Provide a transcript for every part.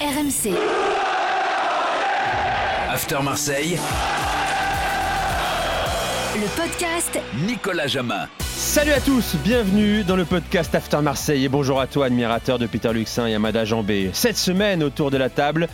RMC. After Marseille, Le podcast Nicolas Jamin. Salut à tous, bienvenue dans le podcast After Marseille et bonjour à toi admirateur de Peter Luxin et Amada Jambé. Cette semaine autour de la table,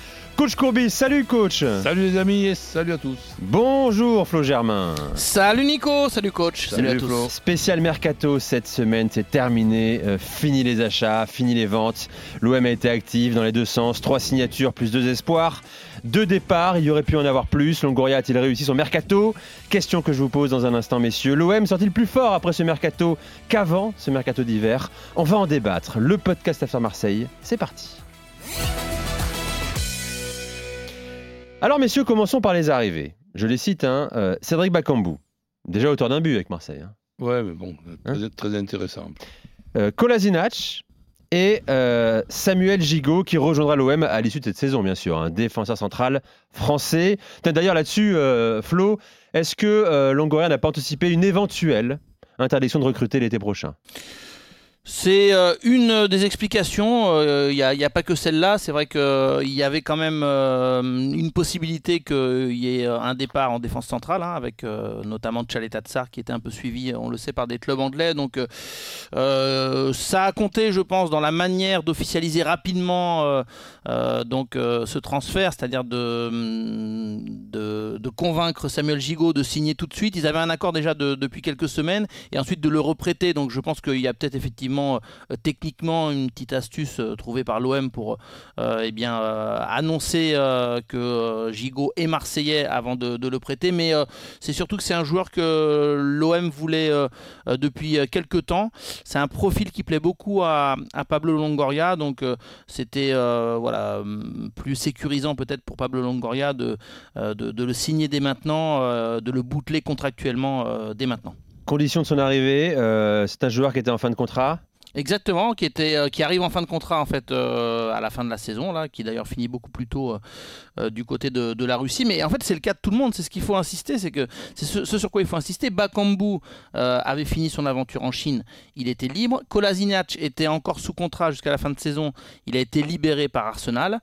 Coach Courbis, salut coach Salut les amis et salut à tous. Bonjour Flo Germain Salut Nico, salut coach, salut, à tous. Spécial Mercato cette semaine, c'est terminé, euh, fini les achats, fini les ventes. L'OM a été active dans les deux sens, trois signatures plus deux espoirs, deux départs, il y aurait pu en avoir plus. Longoria a-t-il réussi son Mercato? Question que je vous pose dans un instant messieurs. L'OM sort-il plus fort après ce Mercato qu'avant ce Mercato d'hiver? On va en débattre. Le podcast After Marseille, c'est parti. Alors messieurs, commençons par les arrivées. Je les cite, hein, euh, Cédric Bakambu, déjà auteur d'un but avec Marseille. hein. Ouais, mais bon, très, très intéressant. Euh, Kolasinac et euh, Samuel Gigot qui rejoindra l'OM à l'issue de cette saison, bien sûr, un défenseur central français. D'ailleurs, là-dessus, euh, Flo, est-ce que Longoria n'a pas anticipé une éventuelle interdiction de recruter l'été prochain? C'est euh, une des explications, il n'y a, pas que celle-là, c'est vrai qu'il y avait quand même euh, une possibilité qu'il y ait un départ en défense centrale, hein, avec euh, notamment Tchaleta Tsar qui était un peu suivi, on le sait, par des clubs anglais. Donc euh, euh, ça a compté, je pense, dans la manière d'officialiser rapidement euh, euh, donc, euh, ce transfert, c'est-à-dire de, de, convaincre Samuel Gigot de signer tout de suite. Ils avaient un accord déjà de- depuis quelques semaines et ensuite de le reprêter. Donc je pense qu'il y a peut-être effectivement euh, techniquement une petite astuce euh, trouvée par l'OM pour euh, eh annoncer que Gigot est marseillais avant de, le prêter. Mais c'est surtout que c'est un joueur que l'OM voulait depuis quelques temps. C'est un profil qui plaît beaucoup à, Pablo Longoria. Donc c'était voilà, hum, plus sécurisant peut-être pour Pablo Longoria de, le signer dès maintenant, de le bouteler contractuellement dès maintenant. Condition de son arrivée, euh, c'est un joueur qui était en fin de contrat. Exactement, qui, était, euh, qui arrive en fin de contrat en fait euh, à la fin de la saison, là, qui d'ailleurs finit beaucoup plus tôt euh, du côté de, la Russie. Mais en fait, c'est le cas de tout le monde. C'est ce qu'il faut insister, c'est que c'est ce, sur quoi il faut insister. Bakambu avait fini son aventure en Chine, il était libre. Kolasinac était encore sous contrat jusqu'à la fin de saison, il a été libéré par Arsenal.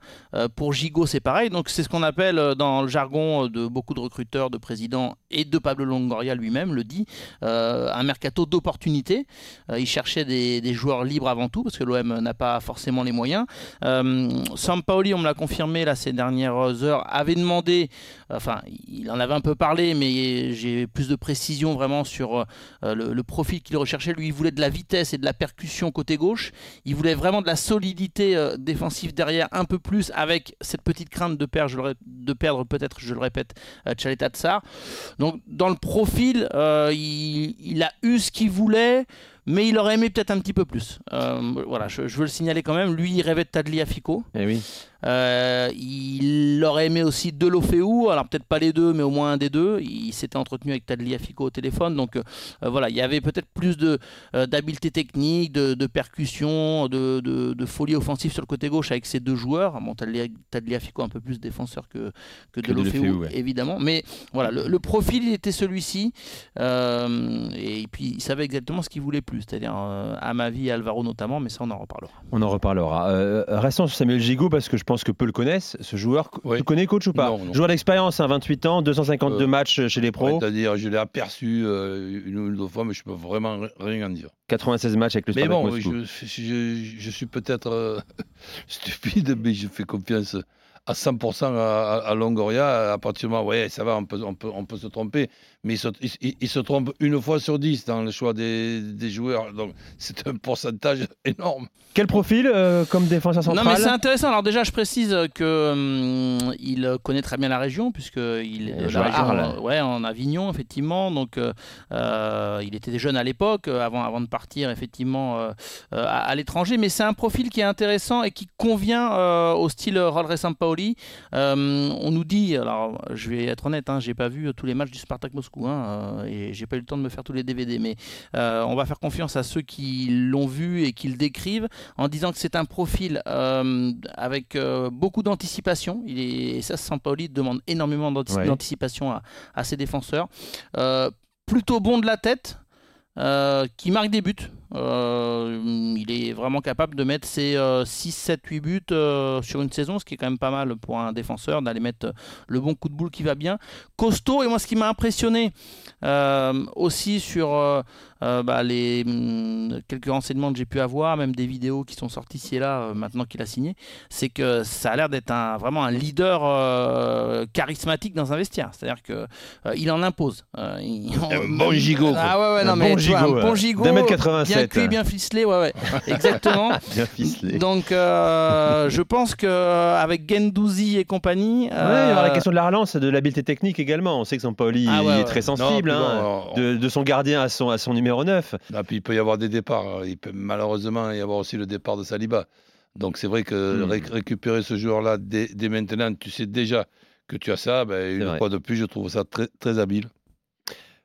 Pour Gigot, c'est pareil. Donc c'est ce qu'on appelle dans le jargon de beaucoup de recruteurs, de présidents et de Pablo Longoria lui-même le dit, un mercato d'opportunité. Il cherchait des, des joueurs libres avant tout, parce que l'OM n'a pas forcément les moyens. Euh, Sampaoli, on me l'a confirmé là, ces dernières heures, avait demandé, enfin, il en avait un peu parlé, mais j'ai plus de précision vraiment sur euh, le, profil qu'il recherchait. Lui, il voulait de la vitesse et de la percussion côté gauche. Il voulait vraiment de la solidité euh, défensive derrière, un peu plus, avec cette petite crainte de perdre, peut-être, je le répète, Tchaleta Tsar. Donc, dans le profil, il, il a eu ce qu'il voulait mais il aurait aimé peut-être un petit peu plus. Euh, voilà, je, veux le signaler quand même. Lui, il rêvait de Tagliafico. Eh oui. Euh, il aurait aimé aussi Delofeu, alors peut-être pas les deux, mais au moins un des deux. Il s'était entretenu avec Tagliafico au téléphone, donc euh, voilà, il y avait peut-être plus de euh, d'habileté technique, de, de percussion, de, de- de folie offensive sur le côté gauche avec ces deux joueurs. Bon, Tagliafico un peu plus défenseur que, que, Que Delofeu, Delofeu, ouais. évidemment. Mais voilà, le, le profil il était celui-ci, Euh, et puis il savait exactement ce qu'il voulait plus, c'est-à-dire euh, à ma vie, Alvaro notamment, mais ça on en reparlera. On en reparlera. Euh, restons sur Samuel Gigot parce que je pense que peu le connaissent. Ce joueur, Oui. tu connais coach ou pas Non, non. Joueur d'expérience, hein, 28 ans, 252 Euh, matchs chez les pros, C'est-à-dire, je l'ai aperçu euh, une ou deux fois, mais je peux vraiment ri- rien en dire. 96 matchs avec le Mais Spartak bon, Moscou. je, je- je suis peut-être euh, stupide, mais je fais confiance à 100% à, à- Longoria. À partir du moment, ouais, ça va, on peut, on peut, on peut se tromper, mais il se, il- il- il se trompe une fois sur dix dans le choix des, des joueurs. Donc, c'est un pourcentage énorme. Quel profil euh, comme défenseur central Non mais c'est intéressant. Alors déjà, je précise que hum, il connaît très bien la région puisque il à Arles. euh, ouais, en Avignon effectivement. Donc euh, euh, il était jeune à l'époque, euh, avant avant de partir effectivement à, à l'étranger. Mais c'est un profil qui est intéressant et qui convient euh, au style Rolre Sampaoli. Euh, on nous dit, alors je vais être honnête, hein, j'ai pas vu tous les matchs du Spartak Moscou hein, euh, et j'ai pas eu le temps de me faire tous les DVD, mais euh, on va faire confiance à ceux qui l'ont vu et qui le décrivent en disant que c'est un profil euh, avec beaucoup d'anticipation. Il est, et ça, Sampaoli demande énormément Ouais. d'anticipation à, à ses défenseurs. Plutôt bon de la tête. Euh, qui marque des buts. Euh, il est vraiment capable de mettre ses 6, 7, 8 buts euh, sur une saison, ce qui est quand même pas mal pour un défenseur d'aller mettre le bon coup de boule qui va bien. Costaud, et moi ce qui m'a impressionné aussi sur bah, les mm, quelques renseignements que j'ai pu avoir, même des vidéos qui sont sorties ici et là maintenant qu'il a signé, c'est que ça a l'air d'être un, vraiment un leader charismatique dans un vestiaire. C'est-à-dire qu'il en impose. Il, bon gigot. Ah ouais, ouais, non, mais gigot, un bon gigot. D'un mètre 87. Bien cuit, bien ficelé, ouais, ouais. Exactement. bien ficelé. Donc, euh, je pense qu'avec Gendouzi et compagnie. Ouais, il y aura la euh, question de la relance, de l'habileté technique également. On sait que Sampaoli Ah ouais, il est ouais. très sensible, Non, hein, bon, on- de, de son gardien à son, à son numéro 9. Ah, puis il peut y avoir des départs. Il peut malheureusement y avoir aussi le départ de Saliba. Donc c'est vrai que Hmm. ré- récupérer ce joueur-là dès, dès maintenant, tu sais déjà que tu as ça. Ben, une vrai. fois de plus, je trouve ça très, très habile.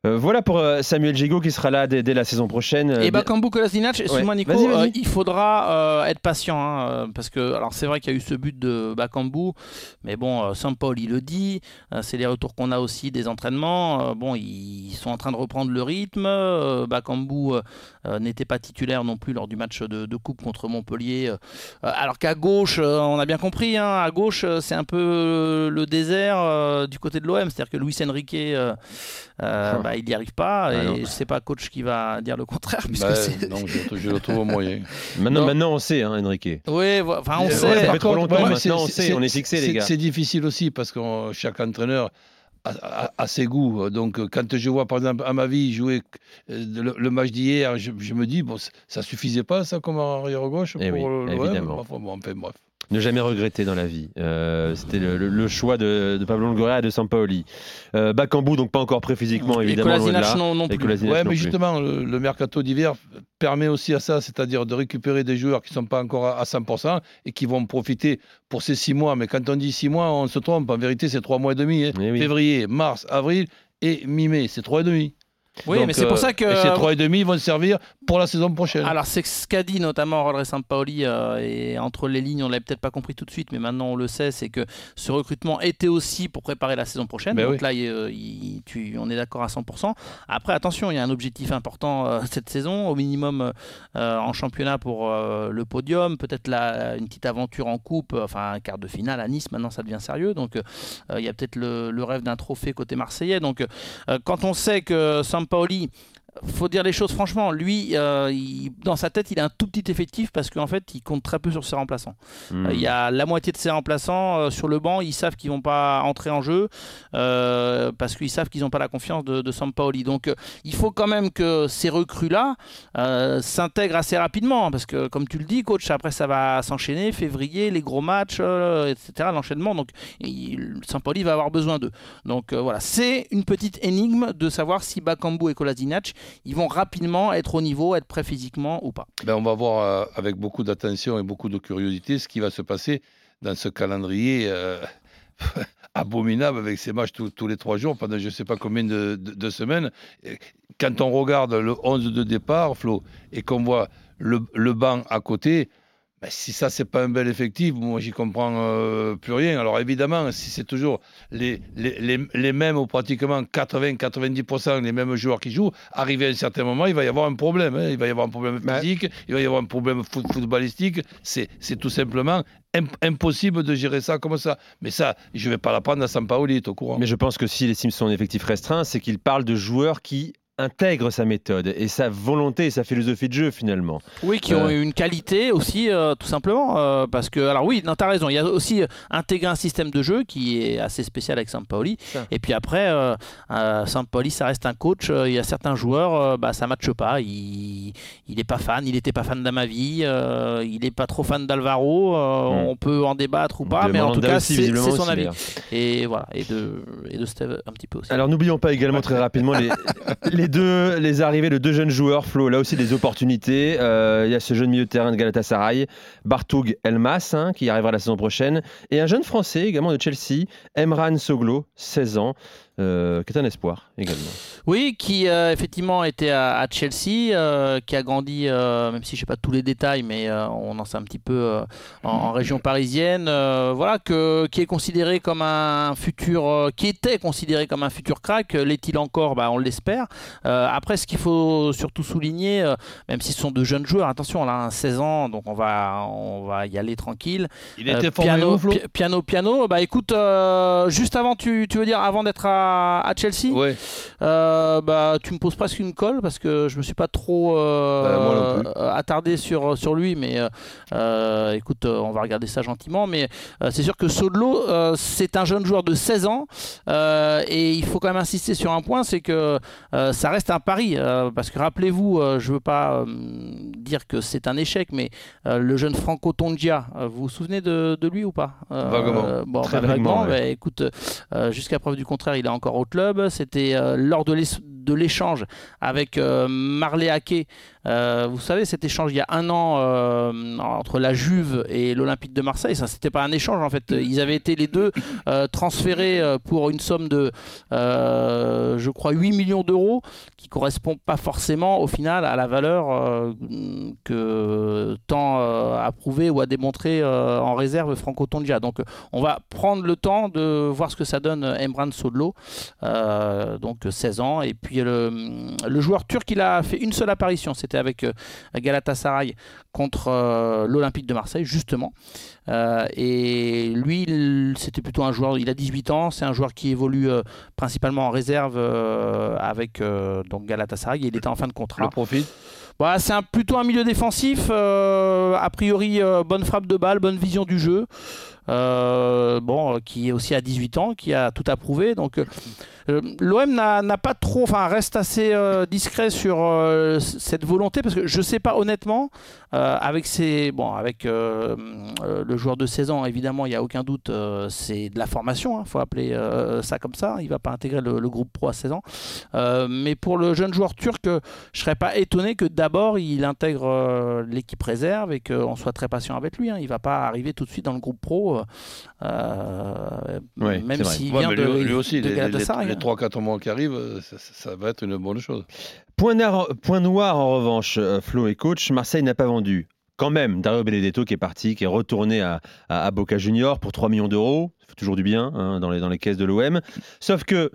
Euh, voilà pour euh, Samuel Gigot qui sera là dès, dès la saison prochaine. Euh, Et Bakambu Kolasinac, excuse-moi Nico, Vas-y, vas-y. euh, il faudra être patient hein, parce que alors c'est vrai qu'il y a eu ce but de Bakambu, mais bon, Sampaoli il le dit, c'est les retours qu'on a aussi des entraînements. bon, ils sont en train de reprendre le rythme. Bakambu n'était pas titulaire non plus lors du match de, de coupe contre Montpellier, alors qu'à gauche, on a bien compris, hein, à gauche c'est un peu le désert du côté de l'OM, c'est-à-dire que Luis Enrique, Ah. bah, il n'y arrive pas Ah et non. je sais pas coach qui va dire le contraire puisque c'est non, je, je le trouve moyen. Maintenant, Non. maintenant, on sait, hein, Enrique. Oui, enfin on Euh, sait. ouais, ça fait trop contre, longtemps, ouais, maintenant, on c'est- sait, c'est- on est fixé, les c'est- gars. C'est difficile aussi parce que euh, chaque entraîneur a, a- a ses goûts. Donc, euh, quand je vois, par exemple, à ma vie jouer le, le match d'hier, je, je me dis, bon, ça suffisait pas, ça, comme arrière-gauche Eh pour oui. Enfin, bon, enfin, bref. Ne jamais regretter dans la vie. Euh, C'était le, le- le choix de, de Pablo Longoria et de Sampaoli. Euh, Bakambu, donc pas encore prêt physiquement, Et évidemment. là. non, non Et plus. Ouais, mais justement, le, le mercato d'hiver permet aussi à ça, c'est-à-dire de récupérer des joueurs qui ne sont pas encore à, à 100% et qui vont profiter pour ces six mois. Mais quand on dit six mois, on se trompe. En vérité, c'est trois mois et demi. hein. Eh oui. Février, mars, avril et mi-mai. C'est trois et demi. Oui, Donc, mais c'est pour euh, ça que. et ces trois et demi vont servir pour la saison prochaine. Alors c'est ce qu'a dit notamment Rodré Sampaoli euh, et entre les lignes on l'avait peut-être pas compris tout de suite mais maintenant on le sait c'est que ce recrutement était aussi pour préparer la saison prochaine Ben donc oui. là il- euh, il- tu- on est d'accord à 100% après attention il y a un objectif important euh, cette saison au minimum euh, en championnat pour le podium peut-être une petite aventure en coupe enfin un quart de finale à Nice maintenant ça devient sérieux donc il y a peut-être le, le rêve d'un trophée côté marseillais donc quand on sait que Sampaoli Sampaoli faut dire les choses franchement, lui, euh, il- dans sa tête, il a un tout petit effectif parce qu'en fait, il compte très peu sur ses remplaçants. Hmm. Euh, Il y a la moitié de ses remplaçants euh, sur le banc, ils savent qu'ils vont pas entrer en jeu euh, parce qu'ils savent qu'ils n'ont pas la confiance de, de Sampaoli. Donc, il faut quand même que ces recrues-là s'intègrent assez rapidement parce que, comme tu le dis, coach, après ça va s'enchaîner, février, les gros matchs, etc., l'enchaînement. Donc, il, Sampaoli va avoir besoin d'eux. Donc voilà, c'est une petite énigme de savoir si Bakambu et Kolasinac ils vont rapidement être au niveau, être prêts physiquement ou pas. Ben, on va voir euh, avec beaucoup d'attention et beaucoup de curiosité ce qui va se passer dans ce calendrier euh, abominable avec ces matchs tous, les trois jours pendant je ne sais pas combien de, semaines. Quand on regarde le 11 de départ, Flo, et qu'on voit le banc à côté, ben, si ça, c'est pas un bel effectif, moi, j'y comprends euh, plus rien. Alors, évidemment, si c'est toujours les, les, les, les mêmes ou pratiquement 80-90% les mêmes joueurs qui jouent, arrivé à un certain moment, il va y avoir un problème. hein. Il va y avoir un problème Ouais. physique, il va y avoir un problème foot- footballistique. C'est tout simplement imp- impossible de gérer ça comme ça. Mais ça, je ne vais pas l'apprendre à Sampaoli, tu es au courant. Mais je pense que s'il estime son effectif restreint, c'est qu'il parle de joueurs qui intègrent sa méthode et sa volonté et sa philosophie de jeu finalement. Oui, qui ont Euh. une qualité aussi, euh, tout simplement. euh, parce que, alors oui, non, t'as raison, il y a aussi euh, intégrer un système de jeu qui est assez spécial avec Sampaoli. Ça. Et puis après, Sampaoli, ça reste un coach. Il y a certains joueurs, bah, ça ne matche pas. Il n'est pas fan, il n'était pas fan d'Amavi, il n'est pas trop fan d'Alvaro. euh, Mm. On peut en débattre ou pas, De mais en tout cas, c'est son avis. Et voilà, et de, et de Steve un petit peu aussi. Alors n'oublions pas également très rapidement les, les deux les arrivées de deux jeunes joueurs, Flo, là aussi des opportunités. Euh, il y a ce jeune milieu de terrain de Galatasaray, Bartoug Elmas, hein, qui arrivera la saison prochaine, et un jeune français également de Chelsea, Emran Soglo, 16 ans, euh, qui est un espoir également. Oui, qui euh, effectivement était à, à Chelsea, euh, qui a grandi, euh, même si je sais pas tous les détails, mais euh, on en sait un petit peu euh, en, en région parisienne. euh, voilà, que, qui est considéré comme un futur, euh, qui était considéré comme un futur crack. L'est-il encore? Bah, On l'espère. après, ce qu'il faut surtout souligner, même si ce sont de jeunes joueurs, attention, là, 16 ans, donc on va, on va y aller tranquille. Il était formé piano, où, Flo? pi- piano, piano? Bah écoute, euh, juste avant, tu, tu veux dire avant d'être à, à Chelsea Ouais. euh, bah, tu me poses presque une colle parce que je me suis pas trop euh, Bah, euh, attardé sur, sur lui, mais euh, écoute, on va regarder ça gentiment. Mais c'est sûr que Sodlo, c'est un jeune joueur de 16 ans et il faut quand même insister sur un point, c'est que ça reste un pari parce que rappelez-vous, je veux pas dire que c'est un échec, mais le jeune Franco Tongia, vous vous souvenez de, de lui ou pas? Vaguement. bon, Très bah, vaguement, ouais. bah, écoute, jusqu'à preuve du contraire, il est encore au club. C'était euh, lors de l'échange avec euh, Marley Ake. Euh, vous savez, cet échange il y a un an euh, entre la Juve et l'Olympique de Marseille, ça c'était pas un échange en fait. Ils avaient été les deux euh, transférés pour une somme de, je crois, 8 millions d'euros, qui correspond pas forcément au final à la valeur que tant a prouvé ou a démontré en réserve Franco Tongia. Donc on va prendre le temps de voir ce que ça donne Emran Sodlo, donc 16 ans. Et puis le, le joueur turc, il a fait une seule apparition, c'était avec euh, Galatasaray contre euh, l'Olympique de Marseille, justement. Euh, et lui, il- c'était plutôt un joueur, il a 18 ans, c'est un joueur qui évolue principalement en réserve avec donc Galatasaray. Il était en fin de contrat. Le profit. Bah, c'est un, plutôt un milieu défensif. euh, a priori, euh, bonne frappe de balle, bonne vision du jeu. Euh, bon, euh, qui est aussi à 18 ans, qui a tout approuvé. Donc, euh, l'OM n'a pas trop, enfin, reste assez discret sur cette volonté parce que je sais pas honnêtement, avec ses, bon, avec le joueur de 16 ans, évidemment, il n'y a aucun doute, c'est de la formation. Il faut appeler ça comme ça. Il va pas intégrer le, groupe pro à 16 ans. Mais pour le jeune joueur turc, je serais pas étonné que d'abord il intègre l'équipe réserve et qu'on soit très patient avec lui. Hein. Il va pas arriver tout de suite dans le groupe pro, euh, euh, même s'il vient mais de, lui, lui aussi, de les, les, Galatasaray, les hein. 3-4 mois qui arrivent, euh, ça, ça- ça va être une bonne chose. Point noir, point noir, en revanche, euh, Flo et coach, Marseille n'a pas vendu. Quand même, Dario Benedetto qui est parti, qui est retourné à, à- à Boca Junior pour 3 millions d'euros. Ça fait toujours du bien hein, dans, les, dans les caisses de l'OM. Sauf que,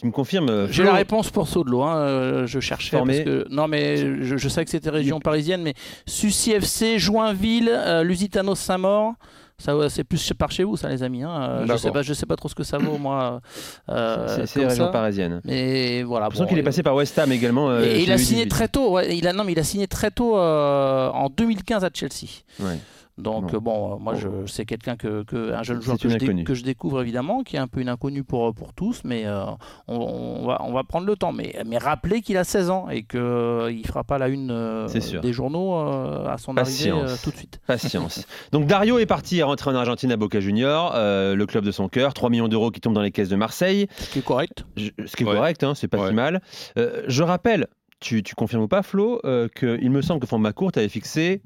tu me confirmes, J'ai la réponse pour Sodlo. Hein. je cherchais Formé. parce que non, mais je, je sais que c'était région parisienne, mais Sucy FC, Joinville, euh, Lusitano Saint-Maur. Ça, c'est plus par chez vous, ça, les amis. hein. Euh, Je sais pas, je sais pas trop ce que ça vaut, moi. euh, c'est région ça. parisienne. Mais voilà. Bon, qu'il est passé par West Ham également. euh, Et il a signé 18. très tôt. ouais, il a, non, mais il a signé très tôt euh, en 2015 à Chelsea. Ouais. Donc Bon. bon, moi je c'est quelqu'un que, que- un jeune joueur que je, dé- inconnue. que je découvre évidemment, qui est un peu une inconnue pour pour tous, mais euh, on, on va on va prendre le temps. Mais mais rappelez qu'il a 16 ans et que euh, il fera pas la une euh, C'est sûr. des journaux euh, à son arrivée Patience. euh, tout de suite. Patience. Donc Dario est parti à rentrer en Argentine à Boca Junior, euh, le club de son cœur, 3 millions d'euros qui tombent dans les caisses de Marseille. Ce qui est correct. Je- ce qui est Ouais. correct, hein, c'est pas Ouais. si mal. Euh, je rappelle, tu, tu confirmes ou pas, Flo, euh, qu'il me semble que Franck McCourt avait fixé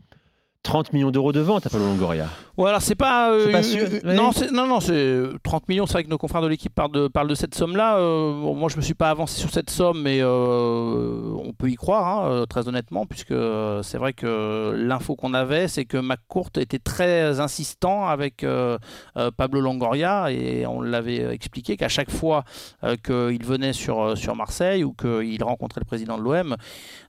30 millions d'euros de vente à Palo Longoria. Ouais, alors c'est pas. euh, pas euh, sûr, euh. Non, c'est- non, non, c'est 30 millions. C'est vrai que nos confrères de l'équipe parlent de, parlent de cette somme-là. Euh, bon, moi, je me suis pas avancé sur cette somme, mais euh, on peut y croire, hein, euh, très honnêtement, puisque euh, c'est vrai que l'info qu'on avait, c'est que McCourt était très insistant avec euh, euh, Pablo Longoria, et on l'avait expliqué qu'à chaque fois euh, qu'il venait sur, euh, sur Marseille ou qu'il rencontrait le président de l'OM,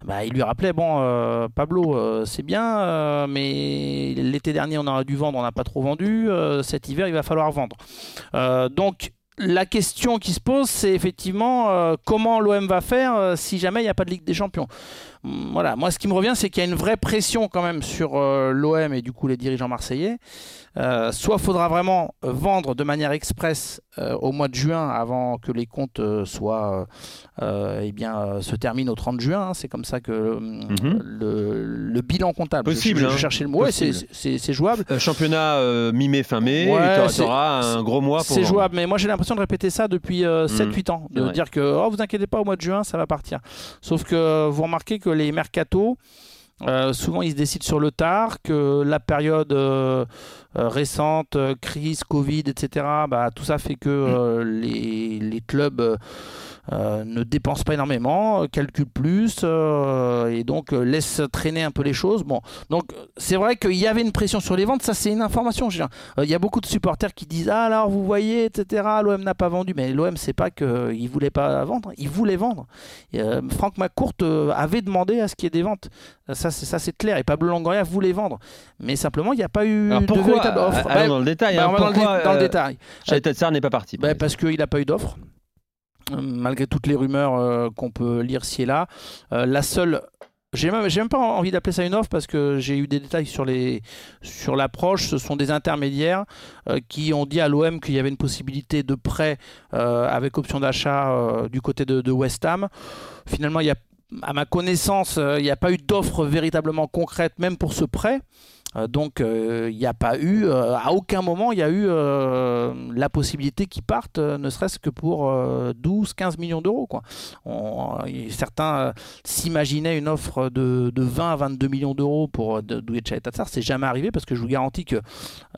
bah, il lui rappelait bon, euh, Pablo, euh, c'est bien, euh, mais l'été dernier, on aurait dû vendre, on n'a pas trop vendu. euh, cet hiver, il va falloir vendre. Euh, donc, la question qui se pose, c'est effectivement euh, comment l'OM va faire si jamais il n'y a pas de Ligue des Champions? Hum, Voilà, moi ce qui me revient, c'est qu'il y a une vraie pression quand même sur euh, l'OM et du coup les dirigeants marseillais. Euh, soit faudra vraiment euh, vendre de manière express euh, au mois de juin avant que les comptes soient, eh bien, se terminent au 30 juin. hein. C'est comme ça que Mhm. le, le bilan comptable. je- Possible, Je, hein. cherchais le mot. Ouais, c'est- jouable. Championnat mi-mai, fin mai, Ouais, tu auras un gros mois pour C'est jouable, mais moi j'ai l'impression de répéter ça depuis euh, 7-8 ans. c'est De dire que, oh, vous inquiétez pas, au mois de juin, ça va partir. Sauf que vous remarquez que les mercatos, euh, souvent ils se décident sur le tard, que la période euh, euh, récentes, euh, crise, Covid, etc., bah, tout ça fait que euh, les, les clubs ne dépensent pas énormément, euh, calculent plus euh, et donc euh, laissent traîner un peu les choses. Bon, donc euh, c'est vrai qu'il y avait une pression sur les ventes, ça c'est une information. Euh, Il y a beaucoup de supporters qui disent ah, alors vous voyez, etc. L'OM n'a pas vendu, mais l'OM c'est pas qu'il voulait pas vendre, il voulait vendre. Et, euh, Franck McCourt euh, avait demandé à ce qu'il y ait des ventes. Ça c'est ça c'est clair. Et Pablo Longoria voulait vendre, mais simplement il n'y a pas eu Alors de véritable offre. Allons Bah, dans le détail. bah, hein. dans le, dans euh, détail. N'est pas parti. par Bah, exemple parce qu'il n'a pas eu d'offre. Euh, Malgré toutes les rumeurs euh, qu'on peut lire ci et là. Euh, la seule. J'ai même, pas envie d'appeler ça une offre parce que j'ai eu des détails sur, l'approche. Ce sont des intermédiaires qui ont dit à l'OM qu'il y avait une possibilité de prêt avec option d'achat du côté de, West Ham. Finalement, à ma connaissance, il n'y a pas eu d'offre véritablement concrète, même pour ce prêt. Euh, donc euh, il n'y a pas eu, euh, à aucun moment il y a eu euh, la possibilité qu'ils partent, euh, ne serait-ce que pour 12-15 millions d'euros. Quoi. Euh, certains euh, s'imaginaient une offre de, de 20 à 22 millions d'euros pour euh, de- Douye Tatsar. C'est jamais arrivé parce que je vous garantis que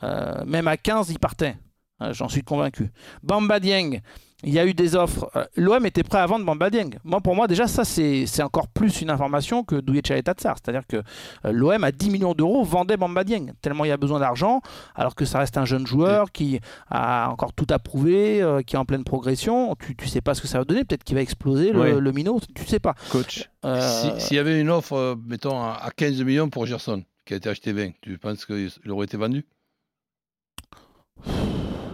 euh, même à 15 ils partaient. Euh, J'en suis convaincu. Bamba Dieng, il y a eu des offres. Euh, L'OM était prêt à vendre Bamba Dieng. Moi, pour moi, déjà, ça, c'est encore plus une information que Douye Tatsar. C'est-à-dire que euh, l'OM, à 10 millions d'euros, vendait Bamba Dieng. Tellement il y a besoin d'argent, alors que ça reste un jeune joueur qui a encore tout à prouver, euh, qui est en pleine progression. Tu, tu sais pas ce que ça va donner. Peut-être qu'il va exploser le, Oui. le minot. Tu sais pas. Coach. Euh, Si- S'il y avait une offre, mettons, à à 15 millions pour Gerson, qui a été acheté 20, tu penses qu'il aurait été vendu?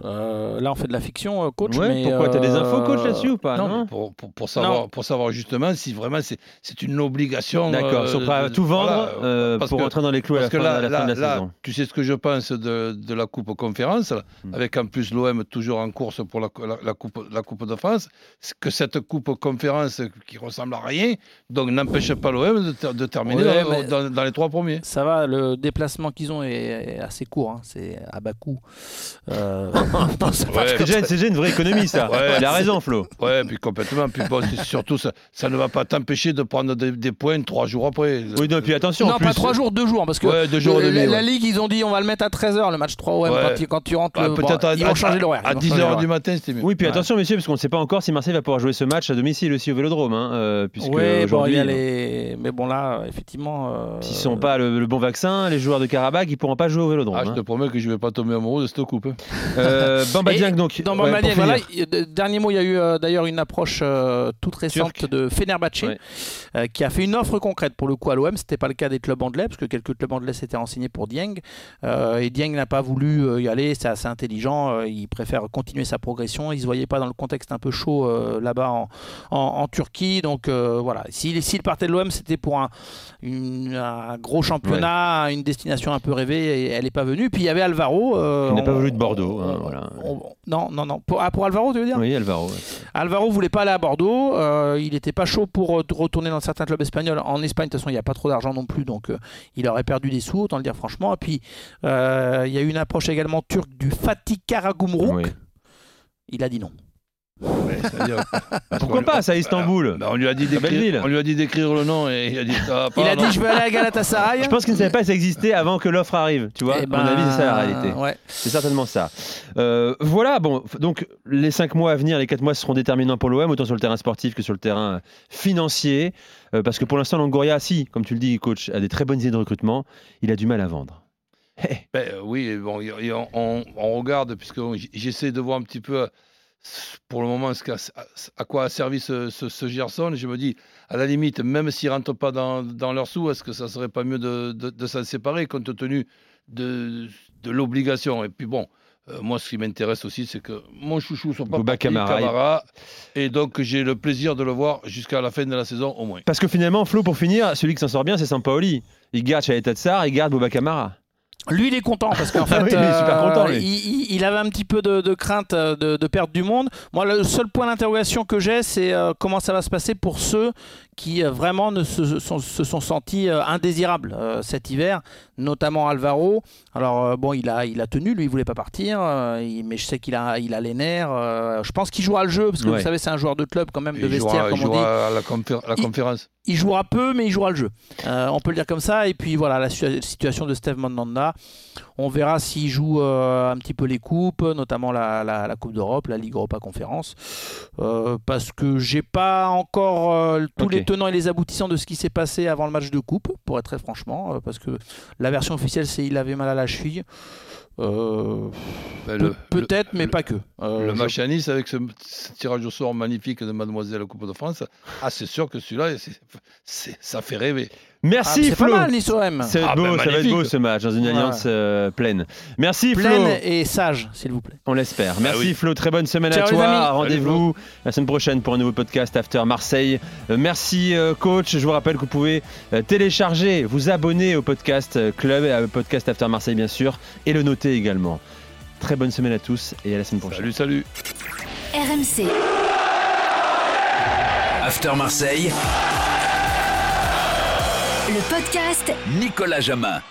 Euh, là, on fait de la fiction, euh, coach. Ouais, mais, pourquoi T'as des infos, coach, euh, là-dessus ou pas Non, pour, pour, pour savoir, pour savoir justement si vraiment c'est c'est une obligation. D'accord, euh, ils sont prêts à tout vendre voilà, euh, parce pour que- rentrer dans les clous à la Parce que fin, là, à la fin là, de la là, saison. tu sais ce que je pense de, de la Coupe Conférence, là, Hmm. avec en plus l'OM toujours en course pour la, la, la coupe, la coupe de France, c'est que cette Coupe Conférence qui ressemble à rien, donc n'empêche pas l'OM de, ter- de terminer Ouais, dans, mais- dans- dans les trois premiers. Ça va, le déplacement qu'ils ont est, est assez court. hein. C'est à bas coût. Euh, Ouais. C'est déjà, une vraie économie, ça. Ouais. Il a raison, Flo. Ouais, puis complètement. Puis bon, surtout, ça, ça ne va pas t'empêcher de prendre des, des points trois jours après. Oui, non, puis attention. non, pas trois jours, deux jours. Parce que Ouais, deux jours et le- demi, la. Ligue, ils ont dit on va le mettre à 13h, le match 3 OM. Ouais. Quand, tu, quand tu rentres, Ah, le- peut-être bon, à, ils vont changer l'horaire. À ils vont changer 10h l'horaire. du matin, c'était mieux. Oui, puis Ouais. attention, messieurs, parce qu'on ne sait pas encore si Marseille va pouvoir jouer ce match à domicile aussi au Vélodrome, hein, euh, puisque Ouais, bon, y a les... Mais bon, là, effectivement. euh, s'ils sont pas le, le bon vaccin, les joueurs de Karabakh, ils pourront pas jouer au Vélodrome. Ah, je te hein. promets que je vais pas tomber amoureux de cette coupe. hein. Euh, Bamba Et Dieng, donc. Dans Bamba voilà, dernier mot, il y a eu euh, d'ailleurs une approche euh, toute récente Turc. de Ouais. euh, qui a fait une offre concrète pour le coup à l'OM. C'était pas le cas des clubs anglais parce que quelques clubs anglais s'étaient renseignés pour Dieng et Dieng n'a pas voulu y aller. C'est assez intelligent. il préfère continuer sa progression. Il se voyait pas dans le contexte un peu chaud là-bas en, en- en Turquie. Donc voilà. S'il partait de l'OM, c'était pour un, une- un gros championnat, une destination un peu rêvée. Et elle n'est pas venue. Puis il y avait Alvaro. Il n'a pas voulu de Bordeaux, hein, voilà. on- non, non, non. Pour, ah, pour Alvaro, tu veux dire? Oui, Alvaro. ouais. Alvaro voulait pas aller à Bordeaux. euh, il n'était pas chaud pour euh, retourner dans certains clubs espagnols. En Espagne, de toute façon, il n'y a pas trop d'argent non plus, donc euh, il aurait perdu des sous, autant le dire franchement. Et puis, il y a eu une approche également turque du Fatih Karagümrük. Oui. Il a dit non. Ouais, c'est-à-dire- parce Pourquoi pas, c'est à Istanbul Bah, on lui a dit belle ville. d'écrire, on lui a dit d'écrire le nom et il a dit ça. va pas, il a non. dit je veux aller à Galatasaray. Je pense qu'il ne savait pas que ça existait avant que l'offre arrive, tu vois. Eh à mon avis, c'est ça la réalité. ben, Ouais. C'est certainement ça. Euh, voilà, bon, f- donc les 5 mois à venir, les 4 mois seront déterminants pour l'OM, autant sur le terrain sportif que sur le terrain euh, financier. Euh, parce que pour l'instant, Longoria, si, comme tu le dis, coach, a des très bonnes idées de recrutement, il a du mal à vendre. Eh, Ben, euh, oui, bon, y- y- on, on- on regarde, puisque j- j'essaie de voir un petit peu euh, pour le moment ce à, quoi a servi ce, ce, ce Gerson? Je me dis, à la limite, même s'ils ne rentrent pas dans, dans leurs sous, est-ce que ça serait pas mieux de, de, de s'en séparer compte tenu de, de l'obligation? Et puis bon. euh, moi, ce qui m'intéresse aussi, c'est que mon chouchou soit pas Bouba Camara, et donc j'ai le plaisir de le voir jusqu'à la fin de la saison au moins. Parce que finalement, Flo, pour finir, celui qui s'en sort bien, c'est Sampaoli. Il garde Chalet Tsar, il garde Boba Camara. Lui, il est content parce qu'en fait, Ah oui, lui, il est super content, lui. il, avait un petit peu de, de crainte euh, de, de perdre du monde. Moi, le seul point d'interrogation que j'ai, c'est euh, comment ça va se passer pour ceux qui euh, vraiment ne se, sont, se sont sentis euh, indésirables euh, cet hiver, notamment Alvaro. Alors euh, bon, il a, il a tenu, lui, il voulait pas partir, euh, il- mais je sais qu'il a, il a les nerfs. euh, je pense qu'il jouera le jeu parce que Ouais. vous savez, c'est un joueur de club quand même de il vestiaire, jouera, il comme on dit. jouera à la, confé- à la conférence. Il jouera peu, mais il jouera le jeu. Euh, on peut le dire comme ça. Et puis voilà, la situation de Steve Mandanda. On verra s'il joue euh, un petit peu les coupes, notamment la, Coupe d'Europe, la Ligue Europa Conférence. Euh, parce que j'ai pas encore tous les tenants et les aboutissants de ce qui s'est passé avant le match de coupe, pour être très franchement. parce que la version officielle, c'est il avait mal à la cheville. Euh, ben, peut-être, mais pas que. Euh, le match à Nice avec ce, tirage au sort magnifique de Mademoiselle Coupe de France, ah, c'est sûr que celui-là, ça fait rêver. Merci ah, C'est pas mal Nice OM. C'est ah, beau, ben, ça va être beau ce match dans une alliance euh, pleine. Merci Flo. Pleine et sage, s'il vous plaît. On l'espère. Bah merci Flo, très bonne semaine à toi. Rendez-vous la semaine prochaine pour un nouveau podcast After Marseille. Euh, merci euh, coach. Je vous rappelle que vous pouvez télécharger, vous abonner au podcast Club et au podcast After Marseille bien sûr et le noter également. Très bonne semaine à tous et à la semaine prochaine. Salut, salut. RMC. After Marseille. Le podcast Nicolas Jamin.